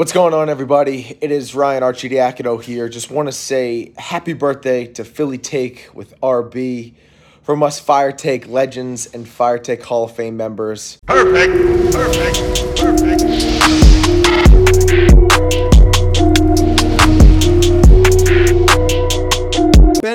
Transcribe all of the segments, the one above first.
What's going on, everybody? It is Ryan Arcidiacono here. Just want to say happy birthday to Philly Take with RB from us Fire Take legends and Fire Take Hall of Fame members. Perfect, perfect, perfect.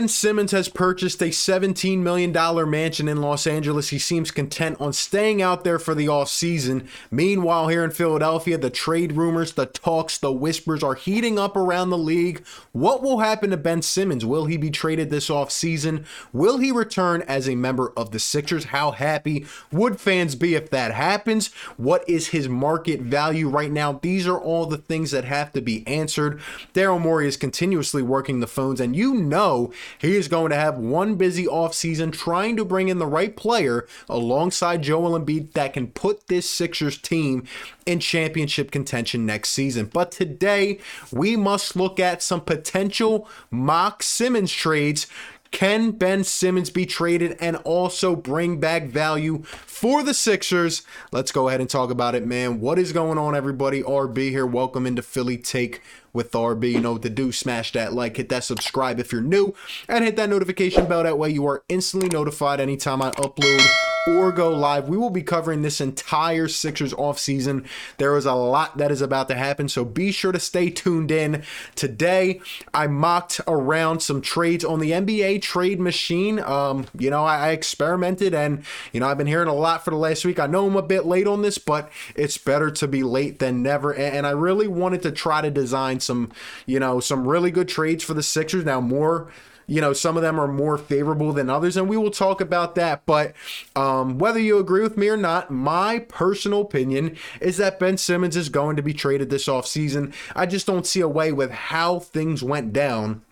Ben Simmons has purchased a $17 million mansion in Los Angeles. He seems content on staying out there for the offseason. Meanwhile, here in Philadelphia, the trade rumors, the talks, the whispers are heating up around the league. What will happen to Ben Simmons? Will he be traded this offseason? Will he return as a member of the Sixers? How happy would fans be if that happens? What is his market value right now? These are all the things that have to be answered. Daryl Morey is continuously working the phones, and you know he is going to have one busy offseason trying to bring in the right player alongside Joel Embiid that can put this Sixers team in championship contention next season. But today, we must look at some potential mock Simmons trades can Ben Simmons be traded and also bring back value for the Sixers? Let's go ahead and talk about it, man. What is going on, everybody? RB here. Welcome into Philly Take with RB. You know what to do. Smash that like, hit that subscribe if you're new, and hit that notification bell. That way you are instantly notified anytime I upload or go live. We will be covering this entire Sixers offseason. There is a lot that is about to happen, so be sure to stay tuned in. Today, I mocked around some trades on the NBA trade machine. Um, you know, I, I experimented and, you know, I've been hearing a lot for the last week. I know I'm a bit late on this, but it's better to be late than never. And, and I really wanted to try to design some, you know, some really good trades for the Sixers. Now, more you know some of them are more favorable than others and we will talk about that. But um, whether you agree with me or not my personal opinion is that ben simmons is going to be traded this offseason. I just don't see a way with how things went down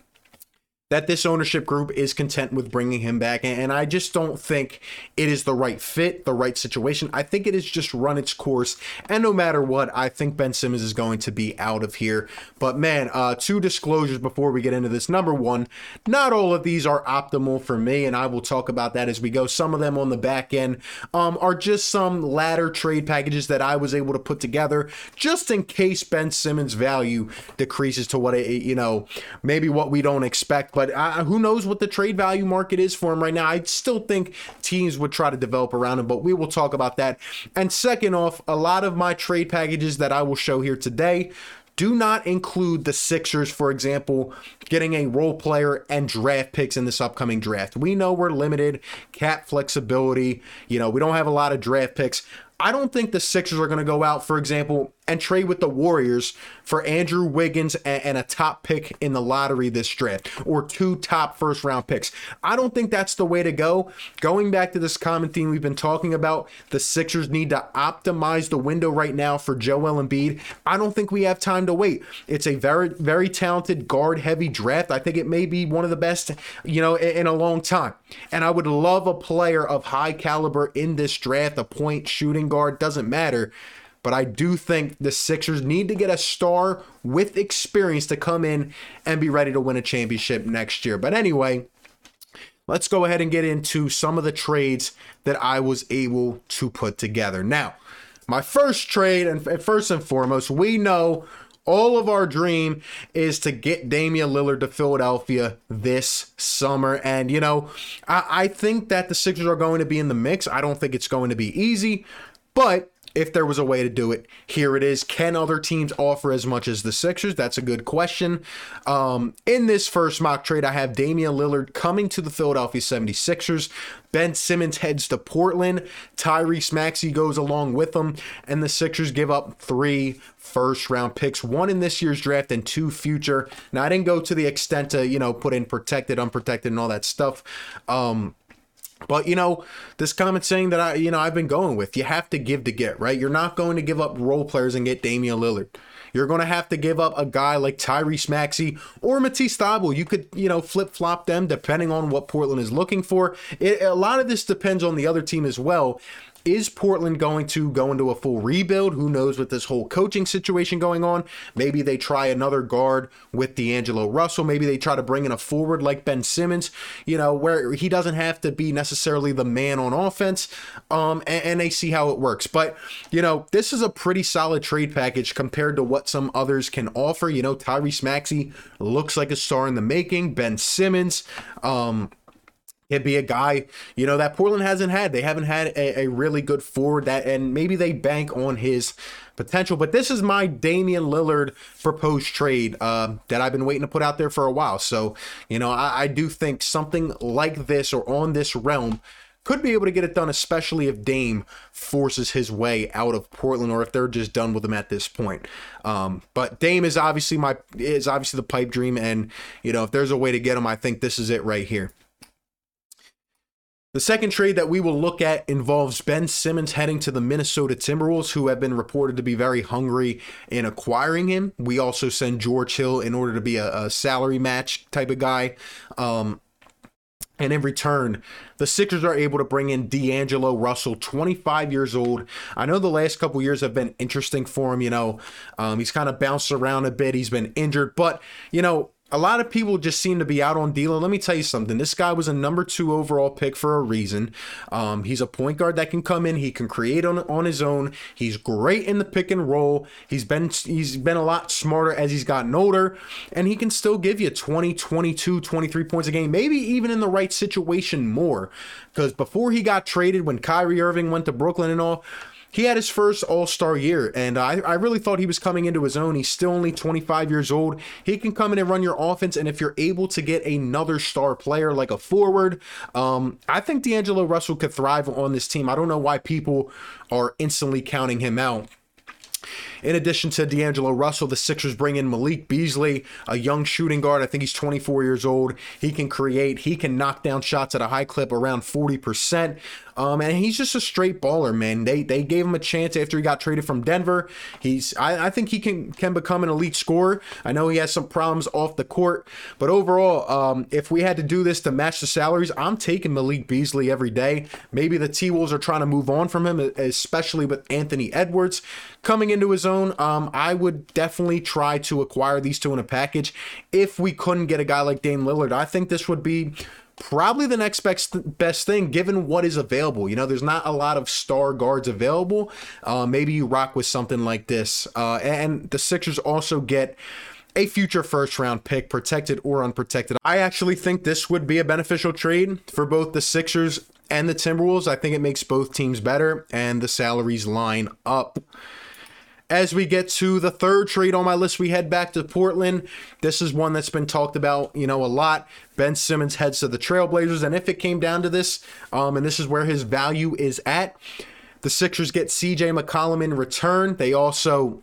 that this ownership group is content with bringing him back. And I just don't think it is the right fit, the right situation. I think it has just run its course. And no matter what, I think Ben Simmons is going to be out of here. But man, uh, two disclosures before we get into this. Number one, not all of these are optimal for me, and I will talk about that as we go. Some of them on the back end um, are just some ladder trade packages that I was able to put together just in case Ben Simmons' value decreases to what, it, you know, maybe what we don't expect. But but I, who knows what the trade value market is for him right now? I still think teams would try to develop around him, but we will talk about that. And second off, a lot of my trade packages that I will show here today do not include the Sixers, for example, getting a role player and draft picks in this upcoming draft. We know we're limited, cap flexibility. You know, we don't have a lot of draft picks. I don't think the Sixers are going to go out, for example, and trade with the Warriors for Andrew Wiggins and, and, a top pick in the lottery this draft or two top first round picks. I don't think that's the way to go. Going back to this common theme we've been talking about, the Sixers need to optimize the window right now for Joel Embiid. I don't think we have time to wait. It's a very, very talented guard heavy draft. I think it may be one of the best, you know, in, in a long time. And I would love a player of high caliber in this draft, a point shooting guard, doesn't matter. But I do think the Sixers need to get a star with experience to come in and be ready to win a championship next year. But anyway, let's go ahead and get into some of the trades that I was able to put together. Now, my first trade, and first and foremost, we know all of our dream is to get Damian Lillard to Philadelphia this summer. And, you know, I, I think that the Sixers are going to be in the mix. I don't think it's going to be easy, but if there was a way to do it, here it is. Can other teams offer as much as the Sixers? That's a good question. Um, in this first mock trade, I have Damian Lillard coming to the Philadelphia 76ers. Ben Simmons heads to Portland. Tyrese Maxey goes along with them. And the Sixers give up three first round picks, one in this year's draft and two future. Now, I didn't go to the extent to, you know, put in protected, unprotected, and all that stuff. Um, but you know, this comment saying that I, you know, I've been going with, you have to give to get, right? You're not going to give up role players and get Damian Lillard. You're going to have to give up a guy like Tyrese Maxey or Matisse Thybulle. You could, you know, flip flop them depending on what Portland is looking for. It, a lot of this depends on the other team as well. Is Portland going to go into a full rebuild? Who knows with this whole coaching situation going on? Maybe they try another guard with D'Angelo Russell. Maybe they try to bring in a forward like Ben Simmons, you know, where he doesn't have to be necessarily the man on offense. Um, and, and they see how it works. But, you know, this is a pretty solid trade package compared to what some others can offer. You know, Tyrese Maxey looks like a star in the making. Ben Simmons, um, He'd be a guy, you know, that Portland hasn't had. They haven't had a, a, really good forward that, and maybe they bank on his potential. But this is my Damian Lillard proposed trade uh, that I've been waiting to put out there for a while. So, you know, I, I do think something like this or on this realm could be able to get it done, especially if Dame forces his way out of Portland or if they're just done with him at this point. Um, but Dame is obviously my is obviously the pipe dream, and you know if there's a way to get him, I think this is it right here. The second trade that we will look at involves Ben Simmons heading to the Minnesota Timberwolves, who have been reported to be very hungry in acquiring him. We also send George Hill in order to be a, a salary match type of guy. Um, and in return, the Sixers are able to bring in D'Angelo Russell, 25 years old. I know the last couple years have been interesting for him. You know, um, he's kind of bounced around a bit. He's been injured, but you know, a lot of people just seem to be out on D'Lo. Let me tell you something. This guy was a number two overall pick for a reason. Um, he's a point guard that can come in. He can create on on his own. He's great in the pick and roll. He's been he's been a lot smarter as he's gotten older, and he can still give you 20, 22, 23 points a game. Maybe even in the right situation more. Because before he got traded, when Kyrie Irving went to Brooklyn and all he had his first All Star year, and I, I really thought he was coming into his own. He's still only 25 years old. He can come in and run your offense, and if you're able to get another star player like a forward, um, I think D'Angelo Russell could thrive on this team. I don't know why people are instantly counting him out. In addition to D'Angelo Russell, the Sixers bring in Malik Beasley, a young shooting guard. I think he's 24 years old. He can create, he can knock down shots at a high clip around 40%. Um, and he's just a straight baller, man. They they gave him a chance after he got traded from Denver. He's I, I think he can can become an elite scorer. I know he has some problems off the court, but overall, um, if we had to do this to match the salaries, I'm taking Malik Beasley every day. Maybe the T Wolves are trying to move on from him, especially with Anthony Edwards coming into his own. Um, I would definitely try to acquire these two in a package. If we couldn't get a guy like Dame Lillard, I think this would be probably the next best best thing given what is available. You know, there's not a lot of star guards available. Uh, maybe you rock with something like this. Uh, and the Sixers also get a future first round pick, protected or unprotected. I actually think this would be a beneficial trade for both the Sixers and the Timberwolves. I think it makes both teams better and the salaries line up. As we get to the third trade on my list, we head back to Portland. This is one that's been talked about, you know, a lot. Ben Simmons heads to the Trailblazers, and if it came down to this, um, and this is where his value is at, the Sixers get CJ McCollum in return. They also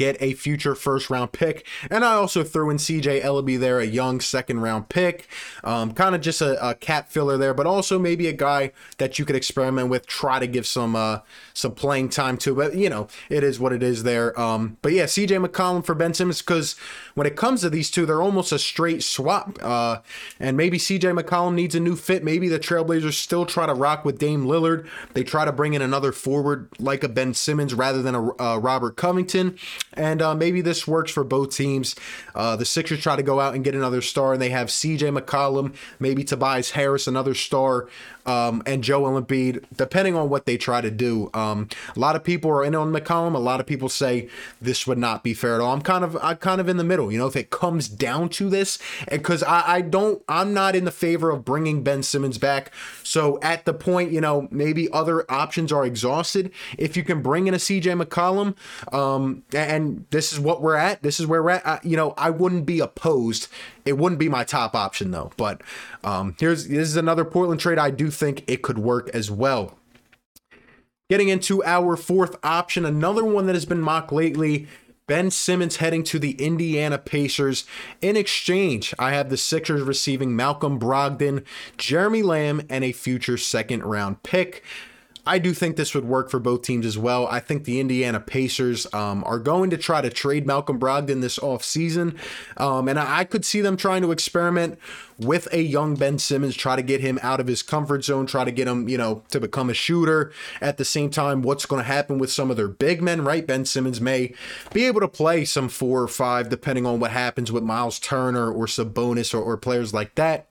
get a future first round pick. And I also threw in CJ Elleby there, a young second round pick. Um, kind of just a, a, cap filler there, but also maybe a guy that you could experiment with, try to give some uh, some playing time to. But you know, it is what it is there. Um, but yeah, CJ McCollum for Ben Simmons because when it comes to these two, they're almost a straight swap. Uh, and maybe CJ McCollum needs a new fit. Maybe the Trailblazers still try to rock with Dame Lillard. They try to bring in another forward like a Ben Simmons rather than a uh, Robert Covington. And uh, maybe this works for both teams. Uh, the Sixers try to go out and get another star, and they have CJ McCollum, maybe Tobias Harris, another star um, and Joel Embiid, depending on what they try to do. Um, a lot of people are in on McCollum. A lot of people say this would not be fair at all. I'm kind of I'm kind of in the middle. You know, if it comes down to this, because I, I don't I'm not in the favor of bringing Ben Simmons back. So at the point, you know, maybe other options are exhausted. If you can bring in a CJ McCollum, um, and this is what we're at. This is where we're at. I, you know, I wouldn't be opposed it wouldn't be my top option though. But um, here's this is another Portland trade. I do think it could work as well. Getting into our fourth option, another one that has been mocked lately. Ben Simmons heading to the Indiana Pacers. In exchange, I have the Sixers receiving Malcolm Brogdon, Jeremy Lamb, and a future second round pick. I do think this would work for both teams as well. I think the Indiana Pacers um, are going to try to trade Malcolm Brogdon this offseason. Um, and I, I could see them trying to experiment with a young Ben Simmons, try to get him out of his comfort zone, try to get him, you know, to become a shooter. At the same time, what's going to happen with some of their big men, right? Ben Simmons may be able to play some four or five, depending on what happens with Miles Turner or Sabonis or, or players like that.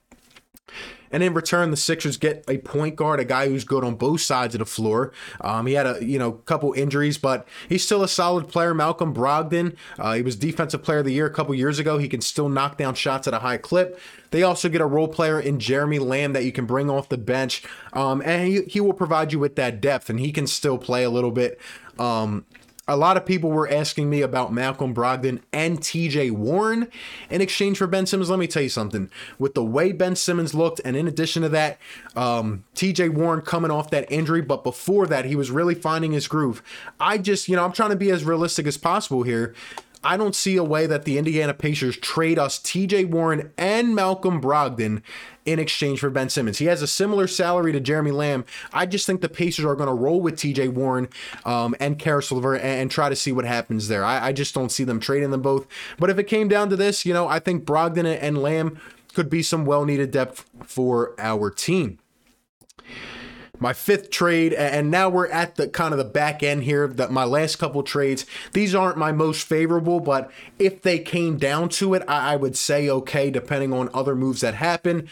And in return, the Sixers get a point guard, a guy who's good on both sides of the floor. Um, he had a you know couple injuries, but he's still a solid player. Malcolm Brogdon, uh, he was Defensive Player of the Year a couple years ago. He can still knock down shots at a high clip. They also get a role player in Jeremy Lamb that you can bring off the bench, um, and he, he will provide you with that depth, and he can still play a little bit. Um, a lot of people were asking me about Malcolm Brogdon and TJ Warren in exchange for Ben Simmons. Let me tell you something. With the way Ben Simmons looked, and in addition to that, um, TJ Warren coming off that injury, but before that, he was really finding his groove. I just, you know, I'm trying to be as realistic as possible here. I don't see a way that the Indiana Pacers trade us TJ Warren and Malcolm Brogdon in exchange for Ben Simmons. He has a similar salary to Jeremy Lamb. I just think the Pacers are going to roll with TJ Warren um, and Caris LeVert and, and, try to see what happens there. I, I just don't see them trading them both. But if it came down to this, you know, I think Brogdon and Lamb could be some well needed depth for our team my fifth trade, and now we're at the kind of the back end here. That my last couple trades, these aren't my most favorable, but if they came down to it, I, I would say okay, depending on other moves that happen.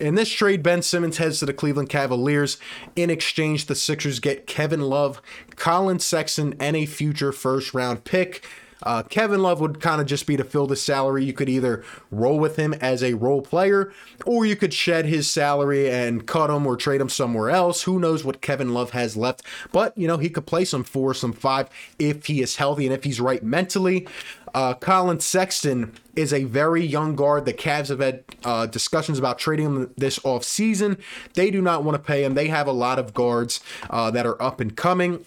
In this trade, Ben Simmons heads to the Cleveland Cavaliers. In exchange, the Sixers get Kevin Love, Collin Sexton, and a future first round pick. Uh, Kevin Love would kind of just be to fill the salary. You could either roll with him as a role player, or you could shed his salary and cut him or trade him somewhere else. Who knows what Kevin Love has left? But, you know, he could play some four, some five if he is healthy and if he's right mentally. Uh, Collin Sexton is a very young guard. The Cavs have had uh, discussions about trading him this offseason. They do not want to pay him. They have a lot of guards uh, that are up and coming.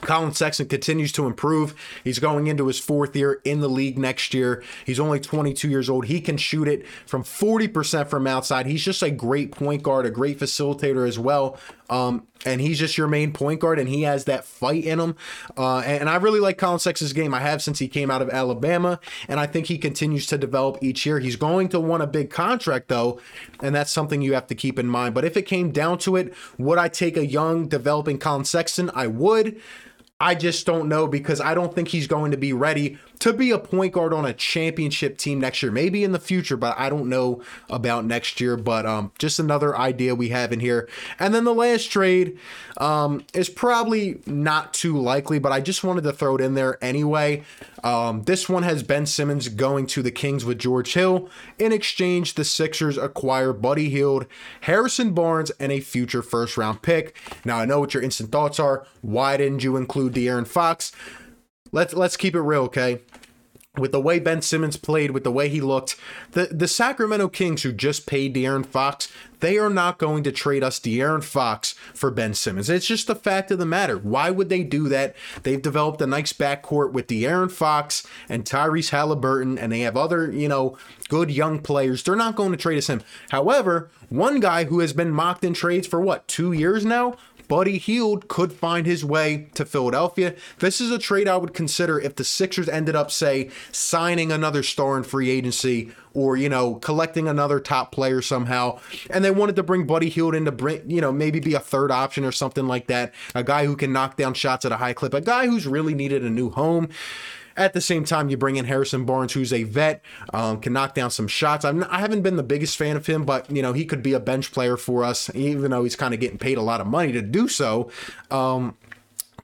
Collin Sexton continues to improve. He's going into his fourth year in the league next year. He's only 22 years old. He can shoot it from 40% from outside. He's just a great point guard, a great facilitator as well. Um, and he's just your main point guard, and he has that fight in him. Uh, and I really like Collin Sexton's game. I have since he came out of Alabama, and I think he continues to develop each year. He's going to want a big contract, though, and that's something you have to keep in mind. But if it came down to it, would I take a young, developing Collin Sexton? I would. I just don't know because I don't think he's going to be ready to be a point guard on a championship team next year. Maybe in the future, but I don't know about next year. But um, just another idea we have in here. And then the last trade um, is probably not too likely, but I just wanted to throw it in there anyway. Um, this one has Ben Simmons going to the Kings with George Hill. In exchange, the Sixers acquire Buddy Hield, Harrison Barnes, and a future first round pick. Now, I know what your instant thoughts are. Why didn't you include include De'Aaron Fox. Let's let's keep it real, okay? With the way Ben Simmons played, with the way he looked, the, the Sacramento Kings, who just paid De'Aaron Fox, they are not going to trade us De'Aaron Fox for Ben Simmons. It's just the fact of the matter. Why would they do that? They've developed a nice backcourt with De'Aaron Fox and Tyrese Haliburton, and they have other, you know, good young players. They're not going to trade us him. However, one guy who has been mocked in trades for what, two years now? Buddy Hield could find his way to Philadelphia. This is a trade I would consider if the Sixers ended up, say, signing another star in free agency or, you know, collecting another top player somehow. And they wanted to bring Buddy Hield in to bring, you know, maybe be a third option or something like that. A guy who can knock down shots at a high clip, a guy who's really needed a new home. At the same time, you bring in Harrison Barnes, who's a vet, um, can knock down some shots. I'm I haven't been the biggest fan of him, but you know he could be a bench player for us, even though he's kind of getting paid a lot of money to do so. Um,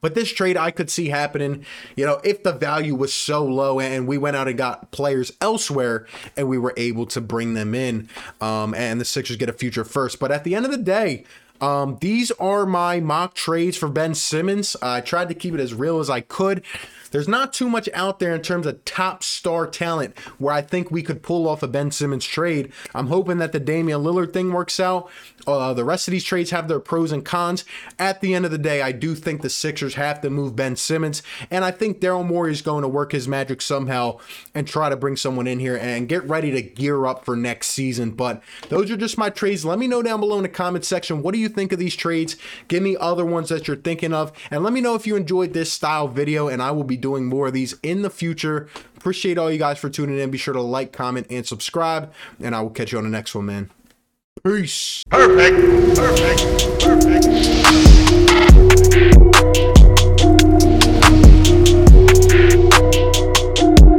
but this trade I could see happening, you know, if the value was so low and we went out and got players elsewhere and we were able to bring them in um, and the Sixers get a future first. But at the end of the day, um, these are my mock trades for Ben Simmons. I tried to keep it as real as I could. There's not too much out there in terms of top star talent where I think we could pull off a Ben Simmons trade. I'm hoping that the Damian Lillard thing works out. Uh, the rest of these trades have their pros and cons. At the end of the day, I do think the Sixers have to move Ben Simmons, and I think Daryl Morey is going to work his magic somehow and try to bring someone in here and get ready to gear up for next season. But those are just my trades. Let me know down below in the comment section what do you think of these trades. Give me other ones that you're thinking of, and let me know if you enjoyed this style video. And I will be doing more of these in the future. Appreciate all you guys for tuning in. Be sure to like, comment, and subscribe, and I will catch you on the next one, man. Peace. Perfect. Perfect. Perfect.